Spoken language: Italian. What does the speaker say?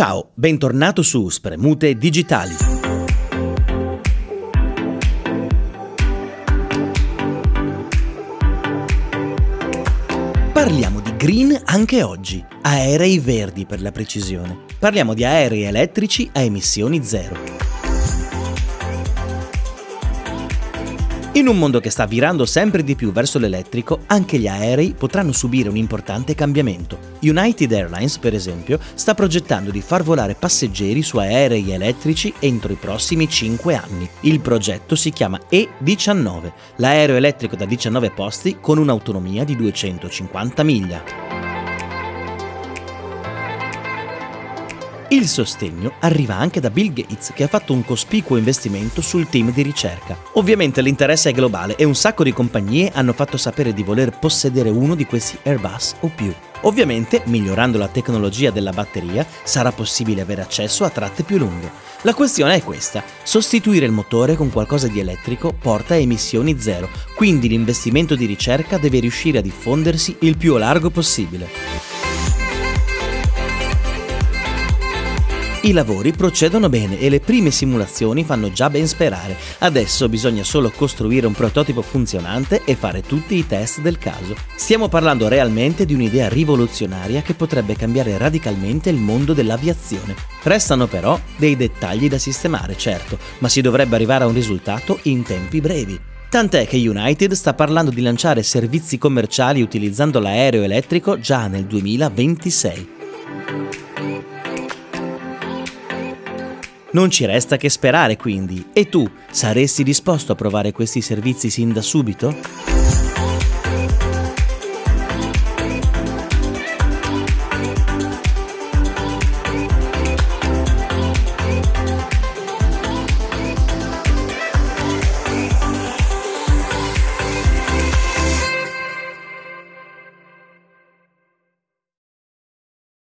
Ciao, bentornato su Spremute Digitali. Parliamo di green anche oggi, aerei verdi per la precisione. Parliamo di aerei elettrici a emissioni zero. In un mondo che sta virando sempre di più verso l'elettrico, anche gli aerei potranno subire un importante cambiamento. United Airlines, per esempio, sta progettando di far volare passeggeri su aerei elettrici entro i prossimi 5 anni. Il progetto si chiama E19, l'aereo elettrico da 19 posti con un'autonomia di 250 miglia. Il sostegno arriva anche da Bill Gates che ha fatto un cospicuo investimento sul team di ricerca. Ovviamente l'interesse è globale e un sacco di compagnie hanno fatto sapere di voler possedere uno di questi Airbus o più. Ovviamente, migliorando la tecnologia della batteria, sarà possibile avere accesso a tratte più lunghe. La questione è questa, sostituire il motore con qualcosa di elettrico porta a emissioni zero, quindi l'investimento di ricerca deve riuscire a diffondersi il più largo possibile. I lavori procedono bene e le prime simulazioni fanno già ben sperare. Adesso bisogna solo costruire un prototipo funzionante e fare tutti i test del caso. Stiamo parlando realmente di un'idea rivoluzionaria che potrebbe cambiare radicalmente il mondo dell'aviazione. Restano però dei dettagli da sistemare, certo, ma si dovrebbe arrivare a un risultato in tempi brevi. Tant'è che United sta parlando di lanciare servizi commerciali utilizzando l'aereo elettrico già nel 2026. Non ci resta che sperare quindi. E tu, saresti disposto a provare questi servizi sin da subito?